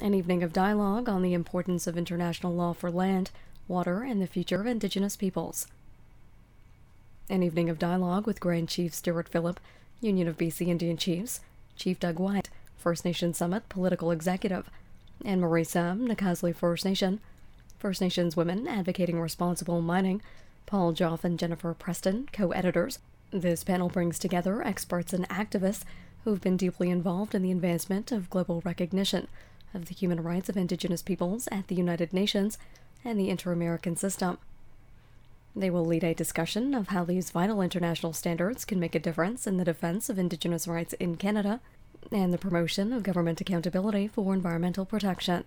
An evening of dialogue on the importance of international law for land, water, and the future of Indigenous peoples. An evening of dialogue with Grand Chief Stewart Phillip, Union of BC Indian Chiefs, Chief Doug White, First Nation Summit Political Executive, Ann Marie Sam, Nacasli First Nation, First Nations Women Advocating Responsible Mining, Paul Joffe and Jennifer Preston, co editors. This panel brings together experts and activists who have been deeply involved in the advancement of global recognition of the human rights of Indigenous peoples at the United Nations and the Inter American system. They will lead a discussion of how these vital international standards can make a difference in the defense of Indigenous rights in Canada and the promotion of government accountability for environmental protection.